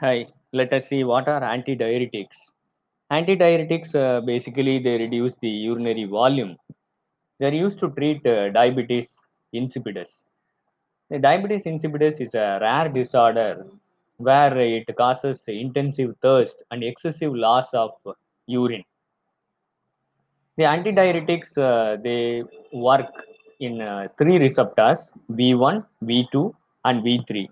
Hi, let us see what are antidiuretics. Antidiuretics uh, basically they reduce the urinary volume. They are used to treat uh, diabetes insipidus. The diabetes insipidus is a rare disorder where it causes intensive thirst and excessive loss of urine. The antidiuretics uh, they work in uh, three receptors V1, V2, and V3.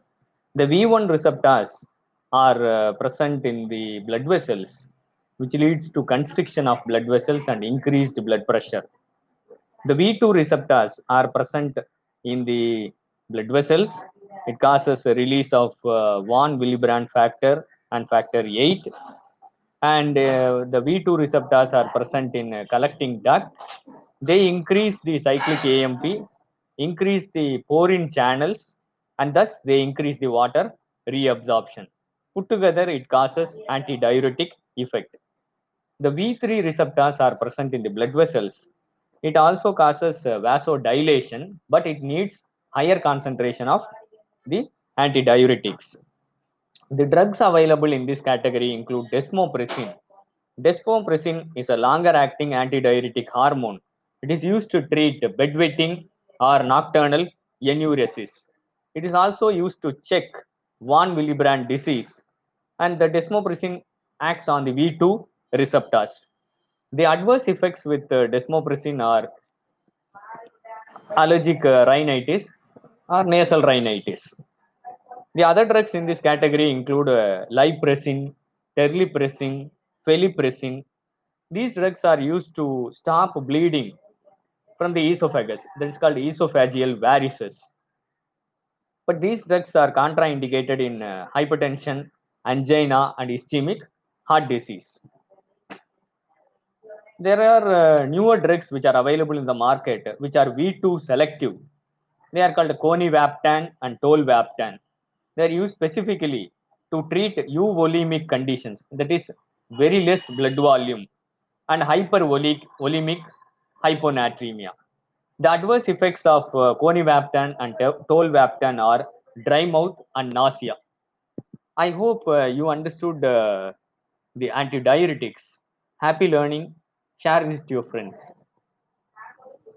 The V1 receptors are uh, present in the blood vessels, which leads to constriction of blood vessels and increased blood pressure. The V2 receptors are present in the blood vessels. It causes a release of uh, von Willebrand factor and factor 8 and uh, the V2 receptors are present in uh, collecting duct. They increase the cyclic AMP, increase the porine channels, and thus they increase the water reabsorption. Put together, it causes antidiuretic effect. The V3 receptors are present in the blood vessels. It also causes uh, vasodilation, but it needs higher concentration of the antidiuretics. The drugs available in this category include desmopressin. Desmopressin is a longer acting antidiuretic hormone. It is used to treat bedwetting or nocturnal enuresis. It is also used to check von Willebrand disease and the desmopressin acts on the V2 receptors. The adverse effects with uh, desmopressin are allergic uh, rhinitis or nasal rhinitis. The other drugs in this category include uh, lypressin, terlipressin, felipressin. These drugs are used to stop bleeding from the esophagus. That is called esophageal varices. But these drugs are contraindicated in uh, hypertension, angina, and ischemic heart disease. There are uh, newer drugs which are available in the market, which are V2 selective. They are called conivaptan and tolvaptan they are used specifically to treat euvolemic conditions, that is, very less blood volume and hypervolemic hyponatremia. The adverse effects of uh, conivaptan and tolvaptan are dry mouth and nausea. I hope uh, you understood uh, the antidiuretics. Happy learning. Share this to your friends.